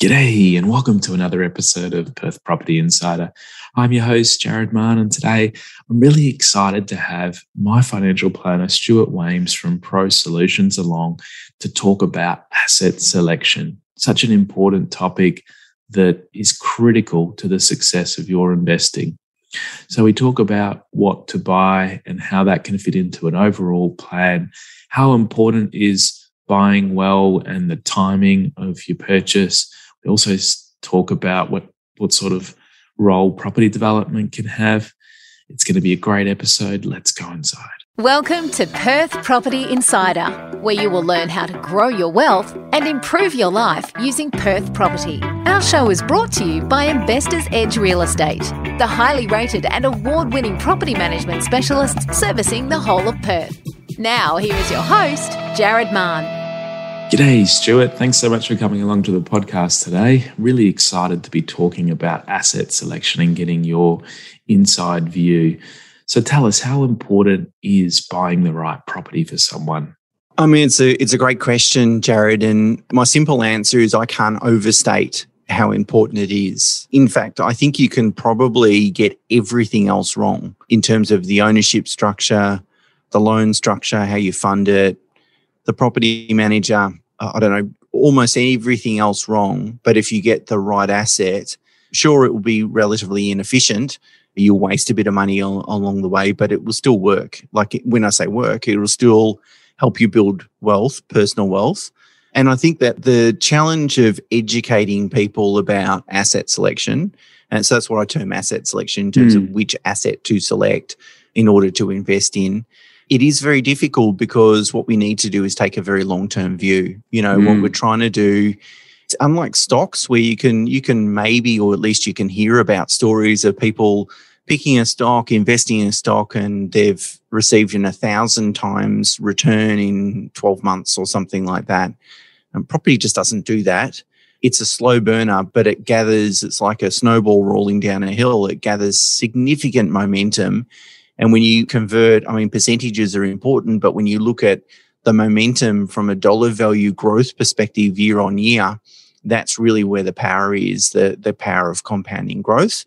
G'day, and welcome to another episode of Perth Property Insider. I'm your host, Jared Mann, and today I'm really excited to have my financial planner, Stuart Wemyss from Pro Solutions, along to talk about asset selection, such an important topic that is critical to the success of your investing. So, we talk about what to buy and how that can fit into an overall plan, how important is buying well and the timing of your purchase we also talk about what, what sort of role property development can have. It's going to be a great episode. Let's go inside. Welcome to Perth Property Insider, where you will learn how to grow your wealth and improve your life using Perth property. Our show is brought to you by Investors Edge Real Estate, the highly rated and award winning property management specialist servicing the whole of Perth. Now, here is your host, Jared Mann. G'day, Stuart. Thanks so much for coming along to the podcast today. Really excited to be talking about asset selection and getting your inside view. So tell us, how important is buying the right property for someone? I mean, it's a it's a great question, Jared. And my simple answer is I can't overstate how important it is. In fact, I think you can probably get everything else wrong in terms of the ownership structure, the loan structure, how you fund it, the property manager, uh, I don't know, almost everything else wrong. But if you get the right asset, sure, it will be relatively inefficient. You'll waste a bit of money al- along the way, but it will still work. Like when I say work, it will still help you build wealth, personal wealth. And I think that the challenge of educating people about asset selection, and so that's what I term asset selection in terms mm. of which asset to select in order to invest in, it is very difficult because what we need to do is take a very long term view. You know, mm. what we're trying to do it's unlike stocks where you can you can maybe or at least you can hear about stories of people picking a stock, investing in a stock, and they've received an a thousand times return in 12 months or something like that. And property just doesn't do that. It's a slow burner, but it gathers, it's like a snowball rolling down a hill. It gathers significant momentum and when you convert, I mean, percentages are important, but when you look at the momentum from a dollar value growth perspective year on year, that's really where the power is the, the power of compounding growth.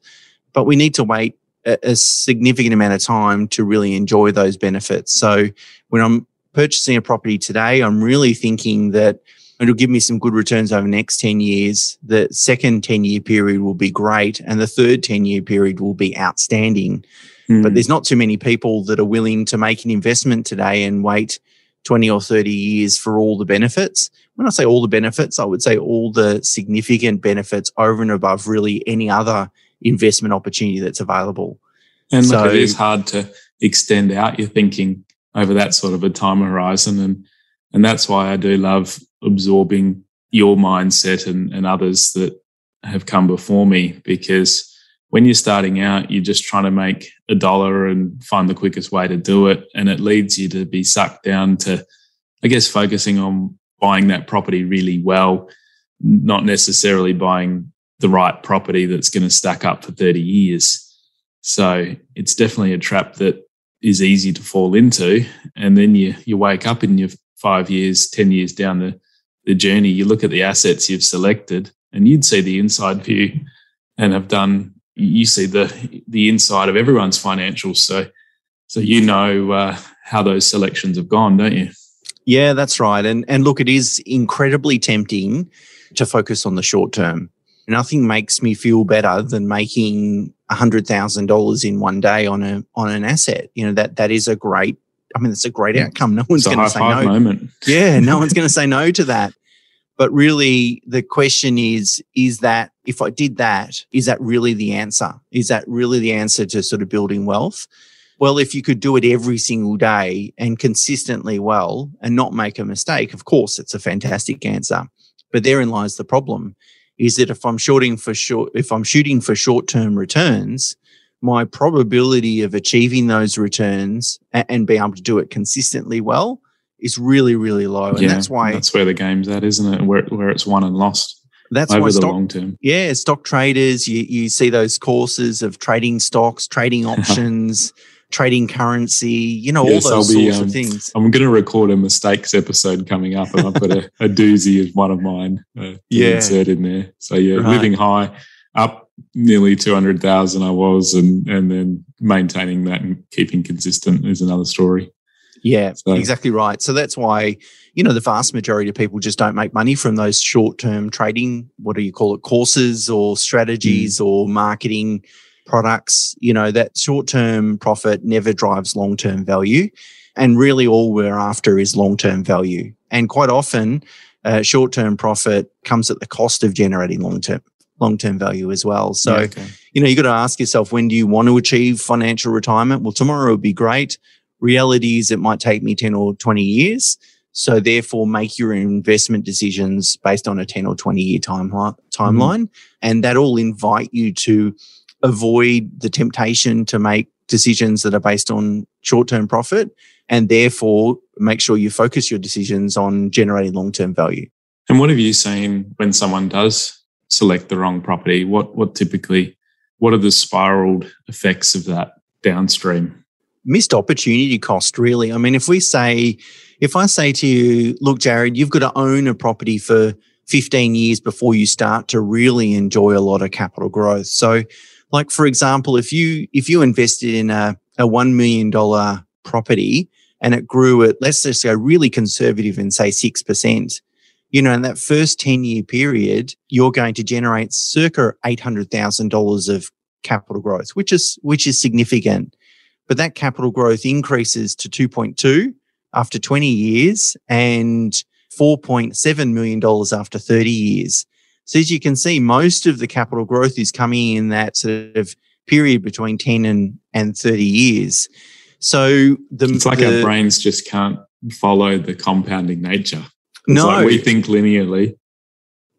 But we need to wait a, a significant amount of time to really enjoy those benefits. So when I'm purchasing a property today, I'm really thinking that it'll give me some good returns over the next 10 years. The second 10 year period will be great, and the third 10 year period will be outstanding. Mm. But hmm. there's not too many people that are willing to make an investment today and wait 20 or 30 years for all the benefits. When I say all the benefits, I would say all the significant benefits over and above really any other investment opportunity that's available. And look, so, it is hard to extend out your thinking over that sort of a time horizon. And and that's why I do love absorbing your mindset and, and others that have come before me because when you're starting out, you're just trying to make a dollar and find the quickest way to do it. And it leads you to be sucked down to, I guess, focusing on buying that property really well, not necessarily buying the right property that's going to stack up for 30 years. So it's definitely a trap that is easy to fall into. And then you you wake up in your five years, 10 years down the, the journey, you look at the assets you've selected and you'd see the inside view and have done you see the the inside of everyone's financials. So so you know uh, how those selections have gone, don't you? Yeah, that's right. And and look, it is incredibly tempting to focus on the short term. Nothing makes me feel better than making hundred thousand dollars in one day on a on an asset. You know that that is a great. I mean, it's a great outcome. No one's going to say no. Moment. Yeah, no one's going to say no to that. But really, the question is is that if I did that, is that really the answer? Is that really the answer to sort of building wealth? Well, if you could do it every single day and consistently well and not make a mistake, of course, it's a fantastic answer. But therein lies the problem is that if I'm shorting for short, if I'm shooting for short term returns, my probability of achieving those returns and, and being able to do it consistently well is really, really low. And yeah, that's why that's where the game's at, isn't it? Where where it's won and lost. That's over why the long term. Yeah, stock traders, you, you see those courses of trading stocks, trading options. trading currency, you know, yes, all those be, sorts um, of things. I'm going to record a mistakes episode coming up, and I've got a, a doozy as one of mine uh, yeah. insert in there. So yeah, right. living high, up nearly 200,000 I was, and and then maintaining that and keeping consistent is another story. Yeah, so. exactly right. So that's why, you know, the vast majority of people just don't make money from those short term trading, what do you call it, courses or strategies mm. or marketing products, you know, that short term profit never drives long term value. And really, all we're after is long term value. And quite often, uh, short term profit comes at the cost of generating long term long term value as well. So, yeah, okay. you know, you got to ask yourself, when do you want to achieve financial retirement? Well, tomorrow would be great. Reality is, it might take me 10 or 20 years. So, therefore, make your investment decisions based on a 10 or 20 year timeline. timeline. Mm-hmm. And that'll invite you to avoid the temptation to make decisions that are based on short term profit and therefore make sure you focus your decisions on generating long term value. And what have you seen when someone does select the wrong property? What what typically what are the spiraled effects of that downstream? Missed opportunity cost, really. I mean, if we say, if I say to you, look, Jared, you've got to own a property for 15 years before you start to really enjoy a lot of capital growth. So like for example, if you if you invested in a, a one million dollar property and it grew at let's just go really conservative and say six percent, you know, in that first 10 year period, you're going to generate circa $800,000 of capital growth, which is, which is significant. But that capital growth increases to 2.2 after 20 years and $4.7 million after 30 years. So as you can see, most of the capital growth is coming in that sort of period between 10 and, and 30 years. So the, it's like the, our brains just can't follow the compounding nature. No, like we think linearly,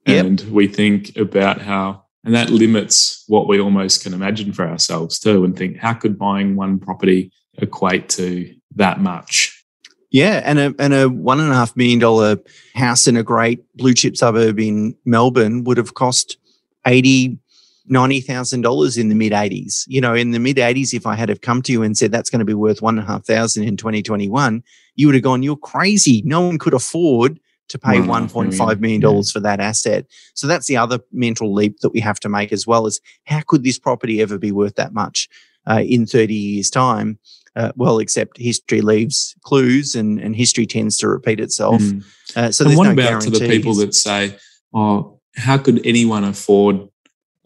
and yep. we think about how, and that limits what we almost can imagine for ourselves too. And think, how could buying one property equate to that much? Yeah, and a and a one and a half million dollar house in a great blue chip suburb in Melbourne would have cost eighty ninety thousand dollars in the mid eighties. You know, in the mid eighties, if I had have come to you and said that's going to be worth one and a half thousand in twenty twenty one, you would have gone, "You're crazy! No one could afford to pay one point five million dollars yeah. for that asset." So that's the other mental leap that we have to make as well. Is how could this property ever be worth that much uh, in thirty years' time? uh, well, except history leaves clues and, and history tends to repeat itself. Mm. Uh, so and what no about guarantees. to the people that say, oh, how could anyone afford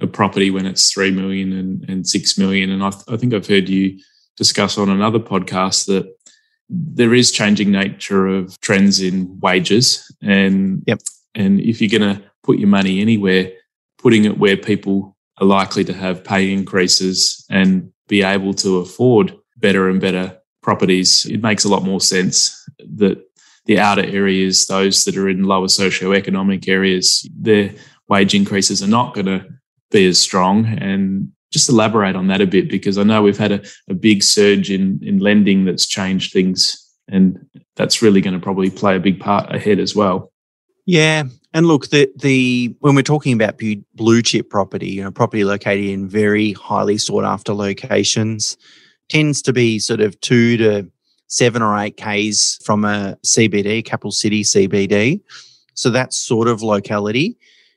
a property when it's 3 million and, and 6 million? And I, I think I've heard you discuss on another podcast that there is changing nature of trends in wages. And, yep. and if you're going to put your money anywhere, putting it where people are likely to have pay increases and be able to afford better and better properties, it makes a lot more sense that the outer areas, those that are in lower socioeconomic areas, their wage increases are not going to be as strong. And just elaborate on that a bit because I know we've had a, a big surge in, in lending that's changed things. And that's really going to probably play a big part ahead as well. Yeah, and look, the the when we're talking about blue chip property, you know, property located in very highly sought after locations, tends to be sort of two to seven or eight Ks from a CBD, capital city CBD. So that sort of locality.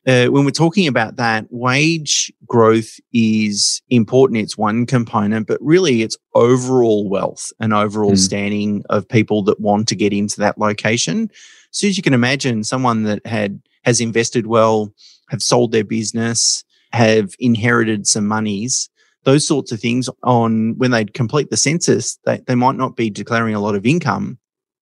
Uh, when we're talking about that, wage growth is important. It's one component, but really it's overall wealth and overall mm. standing of people that want to get into that location. So as you can imagine, someone that had has invested well, have sold their business, have inherited some monies, those sorts of things on when they complete the census, they, they might not be declaring a lot of income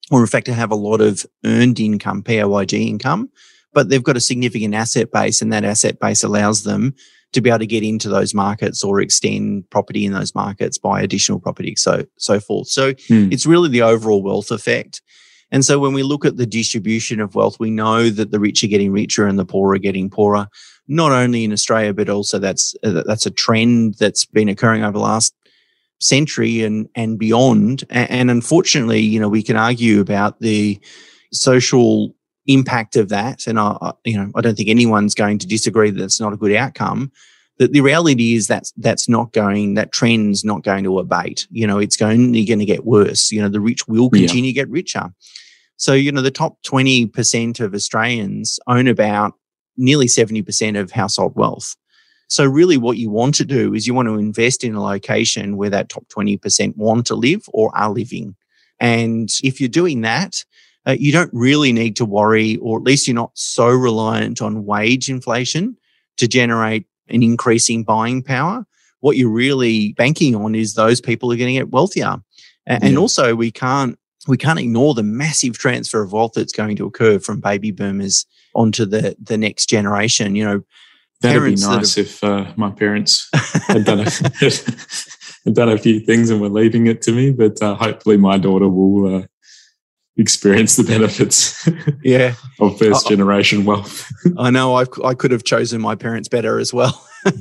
or in fact to have a lot of earned income, PAYG income, but they've got a significant asset base and that asset base allows them to be able to get into those markets or extend property in those markets, buy additional property, so so forth. So hmm. it's really the overall wealth effect. And so when we look at the distribution of wealth, we know that the rich are getting richer and the poor are getting poorer not only in Australia, but also that's uh, that's a trend that's been occurring over the last century and and beyond. And, and unfortunately, you know, we can argue about the social impact of that, and I, you know, I don't think anyone's going to disagree that it's not a good outcome. That the reality is that's that's not going that trend's not going to abate you know it's only going to get worse you know the rich will continue yeah. to get richer so you know the top 20% of australians own about nearly 70% of household wealth so really what you want to do is you want to invest in a location where that top 20% want to live or are living and if you're doing that uh, you don't really need to worry or at least you're not so reliant on wage inflation to generate an increasing buying power. What you're really banking on is those people are going to get wealthier. And, yeah. and also we can't we can't ignore the massive transfer of wealth that's going to occur from baby boomers onto the the next generation. You know, that'd be nice have, if uh, my parents had done a, had done a few things and were leaving it to me. But uh, hopefully, my daughter will uh, experience the benefits yeah. of first generation wealth. I know i i could have chosen my parents better as well.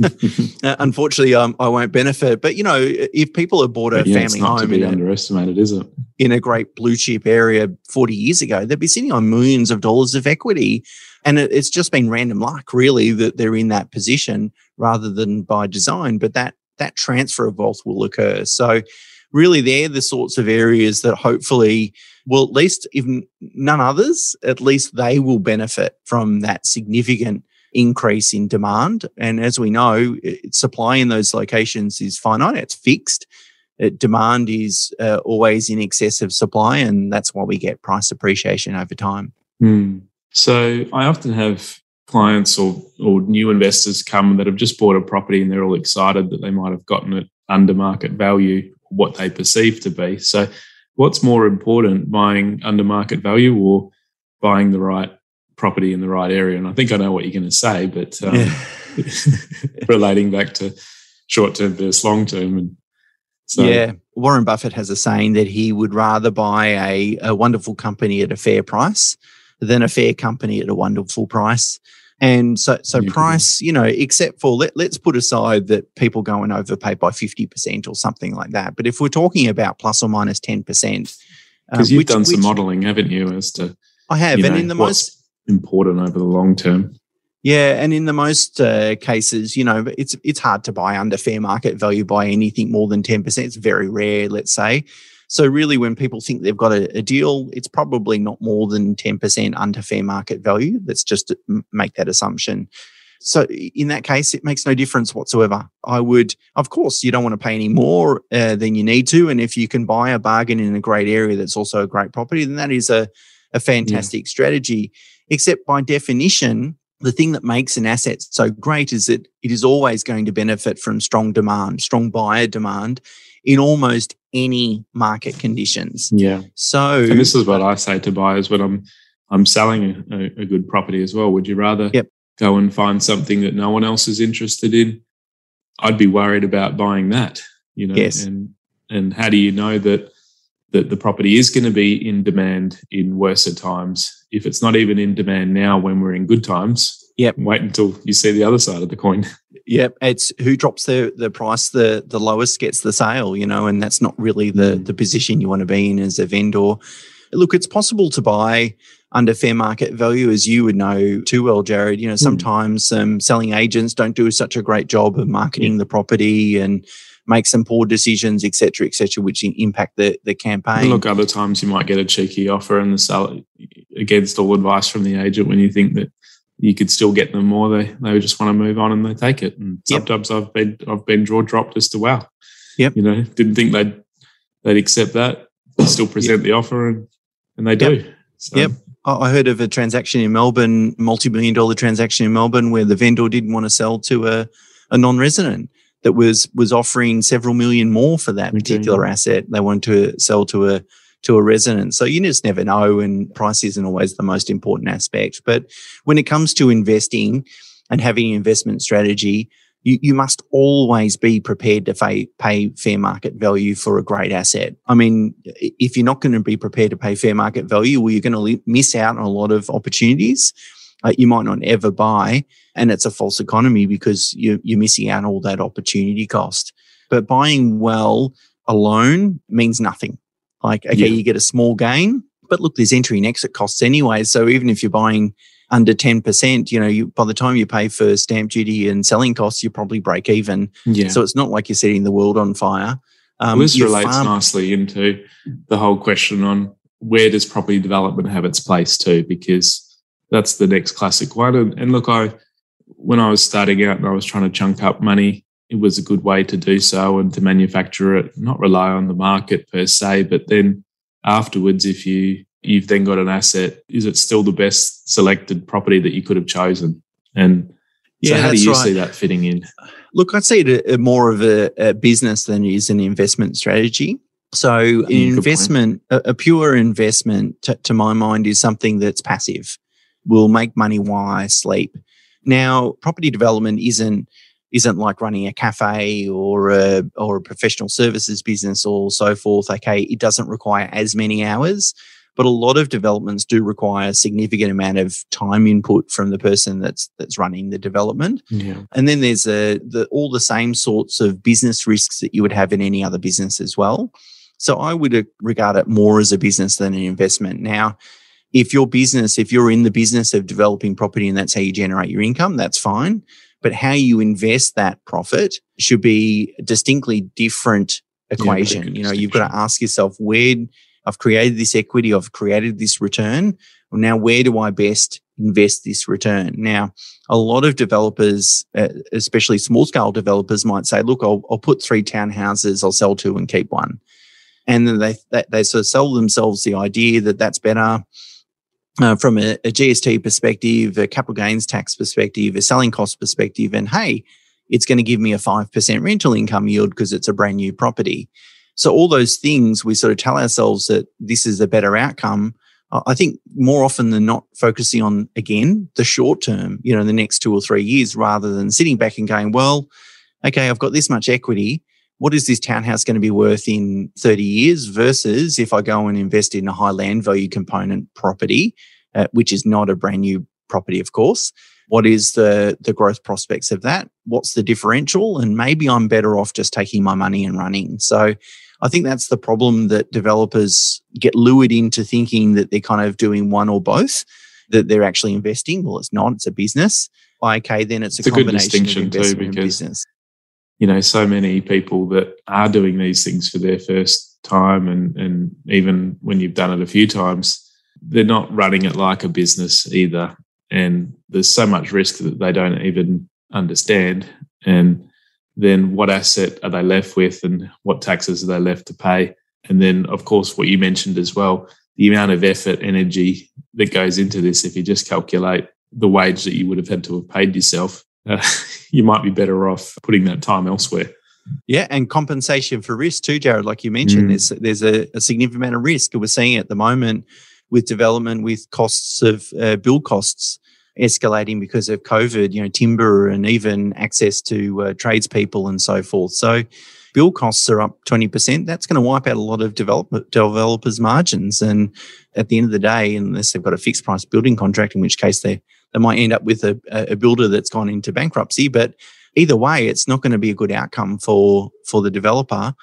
Uh, unfortunately um, i won't benefit but you know if people have bought a yeah, family home to be underestimated is it? in a great blue chip area 40 years ago they'd be sitting on millions of dollars of equity. And it, it's just been random luck really that they're in that position rather than by design but that that transfer of wealth will occur. So really they're the sorts of areas that hopefully well, at least if none others, at least they will benefit from that significant increase in demand. And as we know, supply in those locations is finite, it's fixed. demand is uh, always in excess of supply, and that's why we get price appreciation over time. Mm. So I often have clients or, or new investors come that have just bought a property and they're all excited that they might have gotten it under market value, what they perceive to be. So what's more important, buying under market value or buying the right property in the right area? And I think I know what you're going to say, but um, yeah. relating back to short term versus long term. And so, yeah, Warren Buffett has a saying that he would rather buy a, a wonderful company at a fair price than a fair company at a wonderful price. And so, so yeah, price, you know, except for let, let's put aside that people go and overpay by 50% or something like that. But if we're talking about plus or minus 10%, because um, you've which, done some which, modeling, haven't you, as to I have, and know, in the most important over the long term. Yeah, and in the most uh, cases, you know, it's it's hard to buy under fair market value by anything more than ten percent. It's very rare, let's say. So really, when people think they've got a, a deal, it's probably not more than 10% under fair market value. Let's just make that assumption. So in that case, it makes no difference whatsoever. I would, of course, you don't want to pay any more uh, than you need to. And if you can buy a bargain in a great area that's also a great property, then that is a, a fantastic yeah. strategy. Except by definition, the thing that makes an asset so great is that it is always going to benefit from strong demand, strong buyer demand in almost any market conditions. Yeah. So, and this is what I say to buyers when I'm I'm selling a, a good property as well. Would you rather yep. go and find something that no one else is interested in? I'd be worried about buying that. You know, yes. and and how do you know that that the property is going to be in demand in worse times? If it's not even in demand now when we're in good times, yep. wait until you see the other side of the coin. Yep, it's who drops the the price the the lowest gets the sale, you know, and that's not really the mm. the position you want to be in as a vendor. Look, it's possible to buy under fair market value, as you would know too well, Jared. You know, mm. sometimes um, selling agents don't do such a great job of marketing yeah. the property and make some poor decisions, etc., etc., which impact the the campaign. Look, other times you might get a cheeky offer and the seller against all advice from the agent when you think that you could still get them more. They they just want to move on and they take it. And sometimes yep. I've been I've been draw dropped as to wow. Yep. You know, didn't think they'd they'd accept that. Still present yep. the offer and and they do. So. Yep. I heard of a transaction in Melbourne, multi-million dollar transaction in Melbourne, where the vendor didn't want to sell to a, a non-resident that was was offering several million more for that particular okay. asset. They wanted to sell to a to a resident. So you just never know, and price isn't always the most important aspect. But when it comes to investing and having an investment strategy, you, you must always be prepared to pay, pay fair market value for a great asset. I mean, if you're not going to be prepared to pay fair market value, well, you're going to miss out on a lot of opportunities. Uh, you might not ever buy, and it's a false economy because you, you're missing out on all that opportunity cost. But buying well alone means nothing. Like, okay, yeah. you get a small gain, but look, there's entry and exit costs anyway. So even if you're buying under 10%, you know, you, by the time you pay for stamp duty and selling costs, you probably break even. Yeah. So it's not like you're setting the world on fire. Um, well, this relates farm- nicely into the whole question on where does property development have its place too, because that's the next classic one. And, and look, I when I was starting out and I was trying to chunk up money, it was a good way to do so and to manufacture it, not rely on the market per se, but then afterwards, if you you've then got an asset, is it still the best selected property that you could have chosen? And so yeah, how do you right. see that fitting in? Look, I'd say it a, more of a, a, business than it is an investment strategy. So, an investment, a, a, pure investment, t- to my mind, is something that's passive. Will make money while I sleep. Now, property development isn't isn't like running a cafe or a or a professional services business or so forth. Okay, it doesn't require as many hours but a lot of developments do require a significant amount of time input from the person that's that's running the development. Yeah. And then there's a the, all the same sorts of business risks that you would have in any other business as well. So I would uh, regard it more as a business than an investment. Now, if your business, if you're in the business of developing property and that's how you generate your income, that's fine. But how you invest that profit should be a distinctly different equation. Yeah, you know, you've got to ask yourself where I've created this equity, I've created this return. Well, now, where do I best invest this return? Now, a lot of developers, uh, especially small scale developers, might say, look, I'll, I'll, put three townhouses, I'll sell two and keep one. And then they, they, they sort of sell themselves the idea that that's better. Uh, from a, a, GST perspective, a capital gains tax perspective, a selling cost perspective, and hey, it's going to give me a 5% rental income yield because it's a brand new property. So all those things we sort of tell ourselves that this is a better outcome. I think more often than not focusing on again the short term, you know, the next two or three years rather than sitting back and going, well, okay, I've got this much equity. What is this townhouse going to be worth in 30 years versus if I go and invest in a high land value component property, uh, which is not a brand new property, of course. What is the the growth prospects of that? What's the differential? And maybe I'm better off just taking my money and running. So I think that's the problem that developers get lured into thinking that they're kind of doing one or both, that they're actually investing. Well, it's not, it's a business. Okay, then it's, it's a, a good distinction too, because you know, so many people that are doing these things for their first time and and even when you've done it a few times, they're not running it like a business either. And there's so much risk that they don't even understand. And then what asset are they left with and what taxes are they left to pay? And then, of course, what you mentioned as well, the amount of effort, energy that goes into this, if you just calculate the wage that you would have had to have paid yourself, uh, you might be better off putting that time elsewhere. Yeah, and compensation for risk too, Jared. Like you mentioned, mm. there's there's a, a, significant amount of risk. We're seeing at the moment with development, with costs of uh, build costs escalating because of COVID, you know, timber and even access to uh, tradespeople and so forth. So build costs are up 20%. That's going to wipe out a lot of develop- developers' margins. And at the end of the day, unless they've got a fixed price building contract, in which case they, they might end up with a, a builder that's gone into bankruptcy. But either way, it's not going to be a good outcome for, for the developer.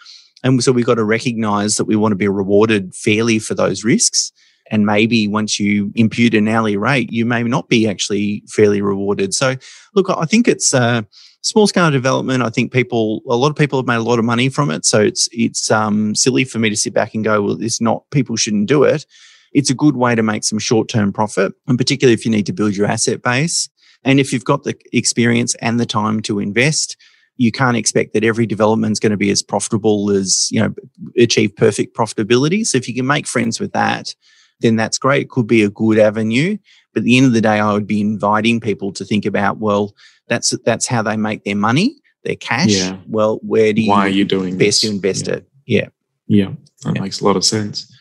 And so we've got to recognize that we want to be rewarded fairly for those risks. And maybe once you impute an hourly rate, you may not be actually fairly rewarded. So, look, I think it's uh, small scale development. I think people, a lot of people have made a lot of money from it. So it's it's um, silly for me to sit back and go, well, it's not. People shouldn't do it. It's a good way to make some short term profit, and particularly if you need to build your asset base. And if you've got the experience and the time to invest, you can't expect that every development is going to be as profitable as, you know, achieve perfect profitability. So if you can make friends with that, then that's great. It could be a good avenue. But at the end of the day, I would be inviting people to think about, well, that's that's how they make their money, their cash. Yeah. Well, where do you why are you doing best to invest yeah. it? Yeah. Yeah. That yeah. makes a lot of sense.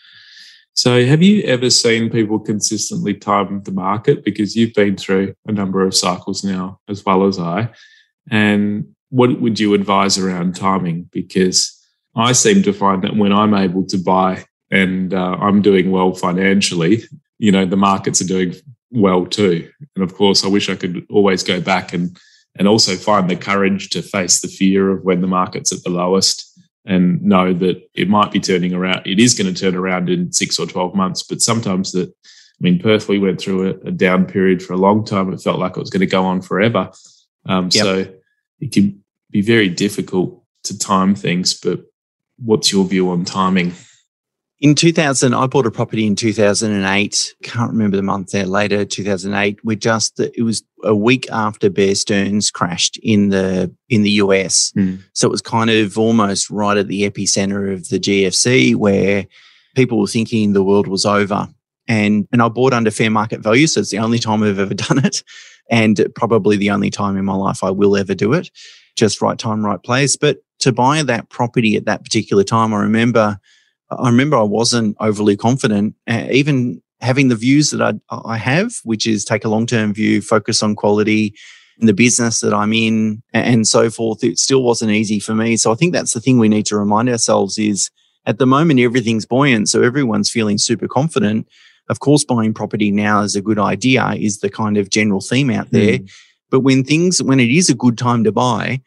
So have you ever seen people consistently time the market? Because you've been through a number of cycles now, as well as I. And what would you advise around timing? Because I seem to find that when I'm able to buy and uh, I'm doing well financially, you know, the markets are doing well too. And of course, I wish I could always go back and and also find the courage to face the fear of when the market's at the lowest and know that it might be turning around. It is going to turn around in six or 12 months, but sometimes that, I mean, Perth, we went through a, a down period for a long time. It felt like it was going to go on forever. Um, yep. So it can be very difficult to time things. But what's your view on timing? In 2000, I bought a property in 2008. Can't remember the month there. Later, 2008. We just it was a week after Bear Stearns crashed in the in the US. Mm. So it was kind of almost right at the epicenter of the GFC, where people were thinking the world was over. And and I bought under fair market value, so it's the only time I've ever done it, and probably the only time in my life I will ever do it. Just right time, right place. But to buy that property at that particular time, I remember I remember I wasn't overly confident, uh, even having the views that I, I have, which is take a long term view, focus on quality in the business that I'm in, and so forth. It still wasn't easy for me. So I think that's the thing we need to remind ourselves is at the moment everything's buoyant, so everyone's feeling super confident. Of course, buying property now is a good idea, is the kind of general theme out there. Mm. But when things, when it is a good time to buy,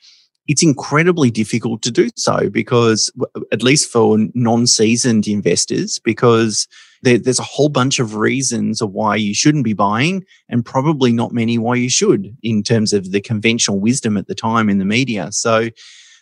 it's incredibly difficult to do so because, at least for non seasoned investors, because there, there's a whole bunch of reasons of why you shouldn't be buying, and probably not many why you should in terms of the conventional wisdom at the time in the media. So,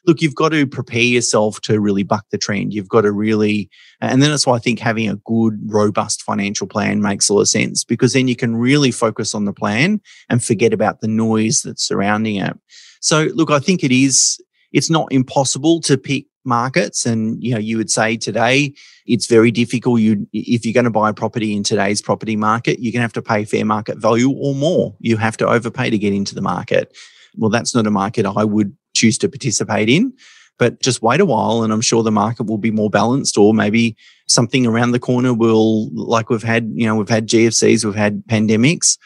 look, you've got to prepare yourself to really buck the trend. You've got to really, and then that's why I think having a good, robust financial plan makes a lot of sense because then you can really focus on the plan and forget about the noise that's surrounding it. So look, I think it is, it's not impossible to pick markets. And, you know, you would say today it's very difficult. You, if you're going to buy a property in today's property market, you're going to have to pay fair market value or more. You have to overpay to get into the market. Well, that's not a market I would choose to participate in. But just wait a while, and I'm sure the market will be more balanced, or maybe something around the corner will, like we've had, you know, we've had GFCs, we've had pandemics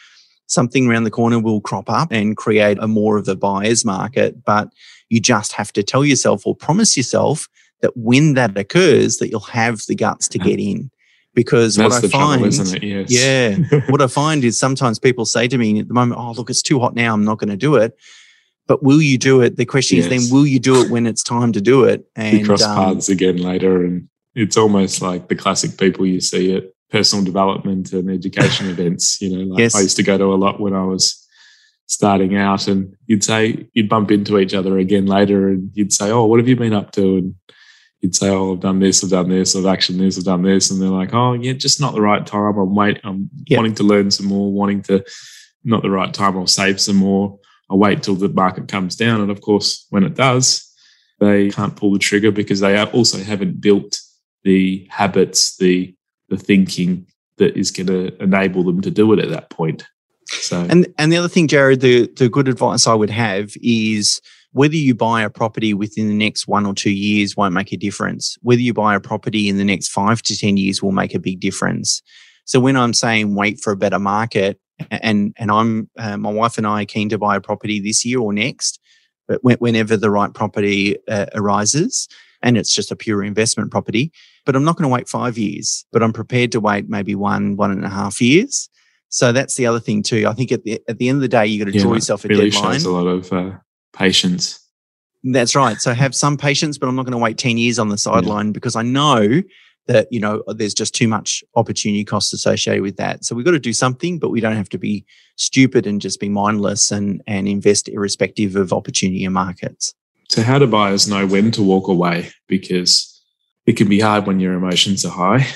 something around the corner will crop up and create a more of a buyer's market. But you just have to tell yourself or promise yourself that when that occurs, that you'll have the guts to get in. Because That's what I find, trouble, yes. yeah, what I find is sometimes people say to me at the moment, "Oh, look, it's too hot now. I'm not going to do it." But will you do it? The question yes. is then, will you do it when it's time to do it? And we cross um, paths again later, and it's almost like the classic people you see at personal development and education events. You know, like yes. I used to go to a lot when I was starting out, and you'd say you'd bump into each other again later, and you'd say, "Oh, what have you been up to?" and you'd say, "Oh, I've done this, I've done this, I've actioned this, I've done this," and they're like, "Oh, yeah, just not the right time. I'm wait, I'm yep. wanting to learn some more, wanting to not the right time. I'll save some more. I'll wait till the market comes down." And of course, when it does, they can't pull the trigger because they also haven't built the habits, the the thinking that is going to enable them to do it at that point. So, and and the other thing, Jared, the the good advice I would have is whether you buy a property within the next one or two years won't make a difference. Whether you buy a property in the next five to ten years will make a big difference. So when I'm saying wait for a better market, and and I'm uh, my wife and I are keen to buy a property this year or next, but whenever the right property uh, arises, and it's just a pure investment property. But I'm not going to wait five years, but I'm prepared to wait maybe one, one and a half years. So that's the other thing too. I think at the at the end of the day, you've got to yeah, draw yourself a really deadline. Shows a lot of uh, patience. That's right. So have some patience, but I'm not going to wait ten years on the sideline yeah. because I know that you know there's just too much opportunity cost associated with that. So we've got to do something, but we don't have to be stupid and just be mindless and and invest irrespective of opportunity in markets. So, how do buyers know when to walk away? Because it can be hard when your emotions are high.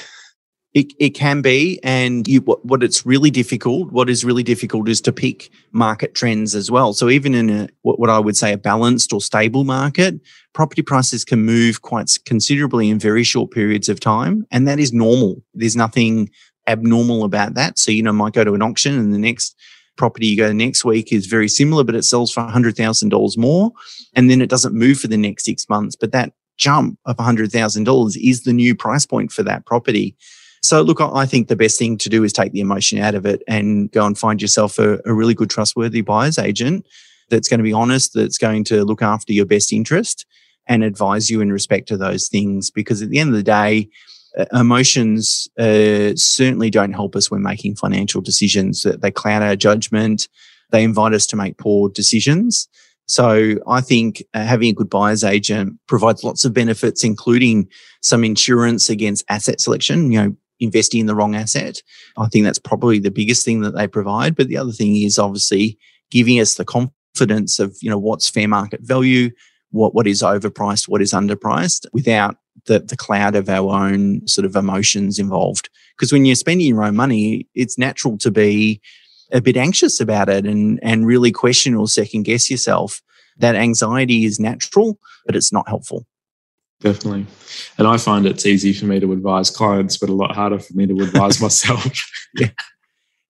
It, it can be. And you, what, what it's really difficult, what is really difficult is to pick market trends as well. So, even in a, what, what I would say a balanced or stable market, property prices can move quite considerably in very short periods of time. And that is normal. There's nothing abnormal about that. So, you know, might go to an auction and the next property you go next week is very similar, but it sells for $100,000 more. And then it doesn't move for the next six months. But that jump of $100,000 is the new price point for that property. So, look, I think the best thing to do is take the emotion out of it and go and find yourself a, a really good, trustworthy buyer's agent that's going to be honest, that's going to look after your best interest and advise you in respect to those things. Because at the end of the day, emotions uh, certainly don't help us when making financial decisions. They cloud our judgment. They invite us to make poor decisions. So I think uh, having a good buyer's agent provides lots of benefits, including some insurance against asset selection. You know, investing in the wrong asset. I think that's probably the biggest thing that they provide. But the other thing is obviously giving us the confidence of, you know, what's fair market value, what, what is overpriced, what is underpriced without the, the cloud of our own sort of emotions involved. Because when you're spending your own money, it's natural to be a bit anxious about it and, and really question or second guess yourself. That anxiety is natural, but it's not helpful. Definitely. And I find it's easy for me to advise clients, but a lot harder for me to advise myself. yeah,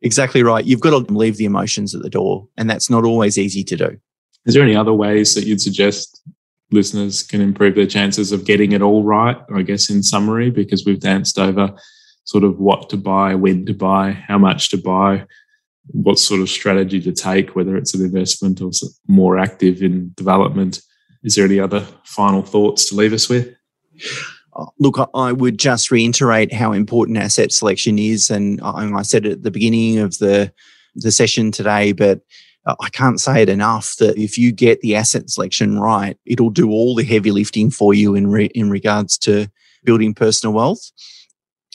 exactly right. You've got to leave the emotions at the door, and that's not always easy to do. Is there any other ways that you'd suggest listeners can improve their chances of getting it all right? I guess in summary, because we've danced over sort of what to buy, when to buy, how much to buy, what sort of strategy to take, whether it's an investment or more active in development. Is there any other final thoughts to leave us with? Uh, look, I would just reiterate how important asset selection is, and I said it at the beginning of the the session today, but I can't say it enough that if you get the asset selection right, it'll do all the heavy lifting for you in re- in regards to building personal wealth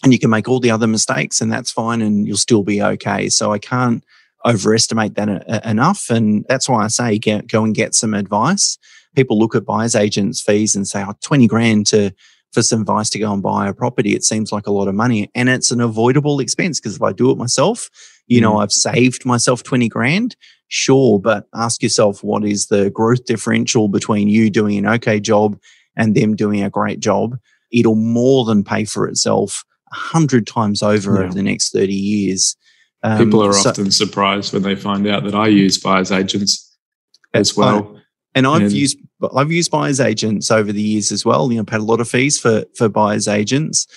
and you can make all the other mistakes and that's fine and you'll still be okay. So I can't overestimate that a- enough. And that's why I say get, go and get some advice. People look at buyer's agents fees and say, oh, 20 grand to, for some advice to go and buy a property. It seems like a lot of money and it's an avoidable expense because if I do it myself, you know, mm. I've saved myself 20 grand. Sure. But ask yourself, what is the growth differential between you doing an okay job and them doing a great job? It'll more than pay for itself a hundred times over yeah. over the next 30 years. Um, People are so, often surprised when they find out that I use buyer's agents as well. I, and I've and, used I've used buyer's agents over the years as well. You know, paid a lot of fees for for buyer's agents,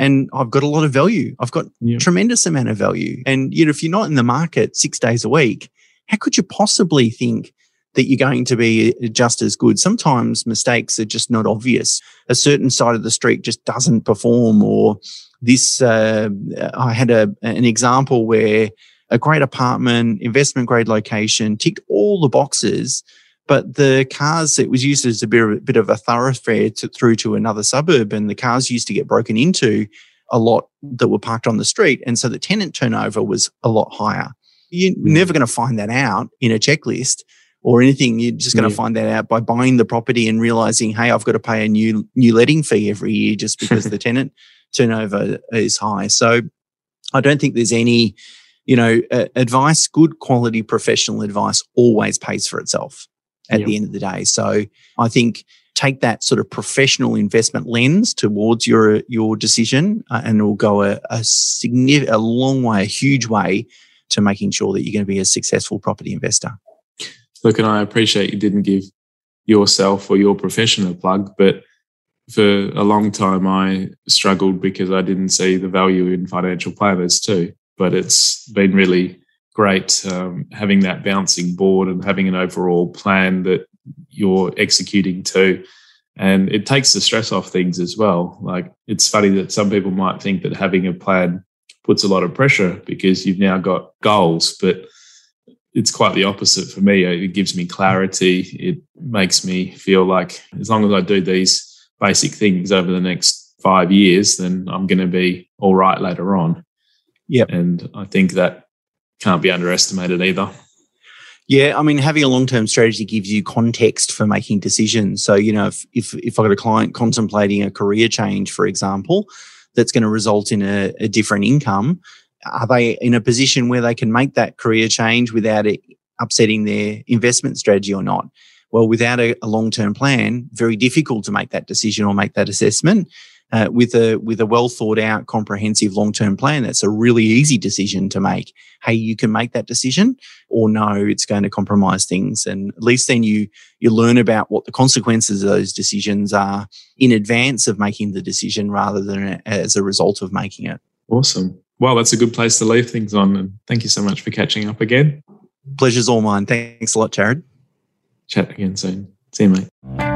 and I've got a lot of value. I've got yeah. tremendous amount of value. And you know, if you're not in the market six days a week, how could you possibly think that you're going to be just as good. Sometimes mistakes are just not obvious. A certain side of the street just doesn't perform, or this. Uh, I had a an example where a great apartment, investment grade location, ticked all the boxes, but the cars it was used as a bit of, a, bit of a thoroughfare to, through to another suburb, and the cars used to get broken into a lot that were parked on the street, and so the tenant turnover was a lot higher. You're mm. never going to find that out in a checklist or anything. You're just going to yeah. find that out by buying the property and realizing, hey, I've got to pay a new new letting fee every year just because the tenant turnover is high. So I don't think there's any, you know, uh, advice, good quality professional advice always pays for itself at the end of the day. So I think take that sort of professional investment lens towards your your decision, uh, and it will go a, a significant, a long way, a huge way to making sure that you're going to be a successful property investor look, and I appreciate you didn't give yourself or your profession a plug, but for a long time I struggled because I didn't see the value in financial planners too. But it's been really great um, having that bouncing board and having an overall plan that you're executing to. And it takes the stress off things as well. Like it's funny that some people might think that having a plan puts a lot of pressure because you've now got goals, but it's quite the opposite for me. It gives me clarity. It makes me feel like as long as I do these basic things over the next five years, then I'm going to be all right later on. Yeah. And I think that can't be underestimated either. Yeah, I mean, having a long-term strategy gives you context for making decisions. So, you know, if if, if I've got a client contemplating a career change, for example, that's going to result in a, a different income, are they in a position where they can make that career change without it upsetting their investment strategy or not? Well, without a, a long term plan, very difficult to make that decision or make that assessment. Uh, with a with a well thought out, comprehensive long term plan, that's a really easy decision to make. Hey, you can make that decision, or no, it's going to compromise things. And at least then you you learn about what the consequences of those decisions are in advance of making the decision, rather than as a result of making it. Awesome well, that's a good place to leave things on. And thank you so much for catching up again. Pleasure's all mine. Thanks a lot, Jared. Chat again soon. See you, mate.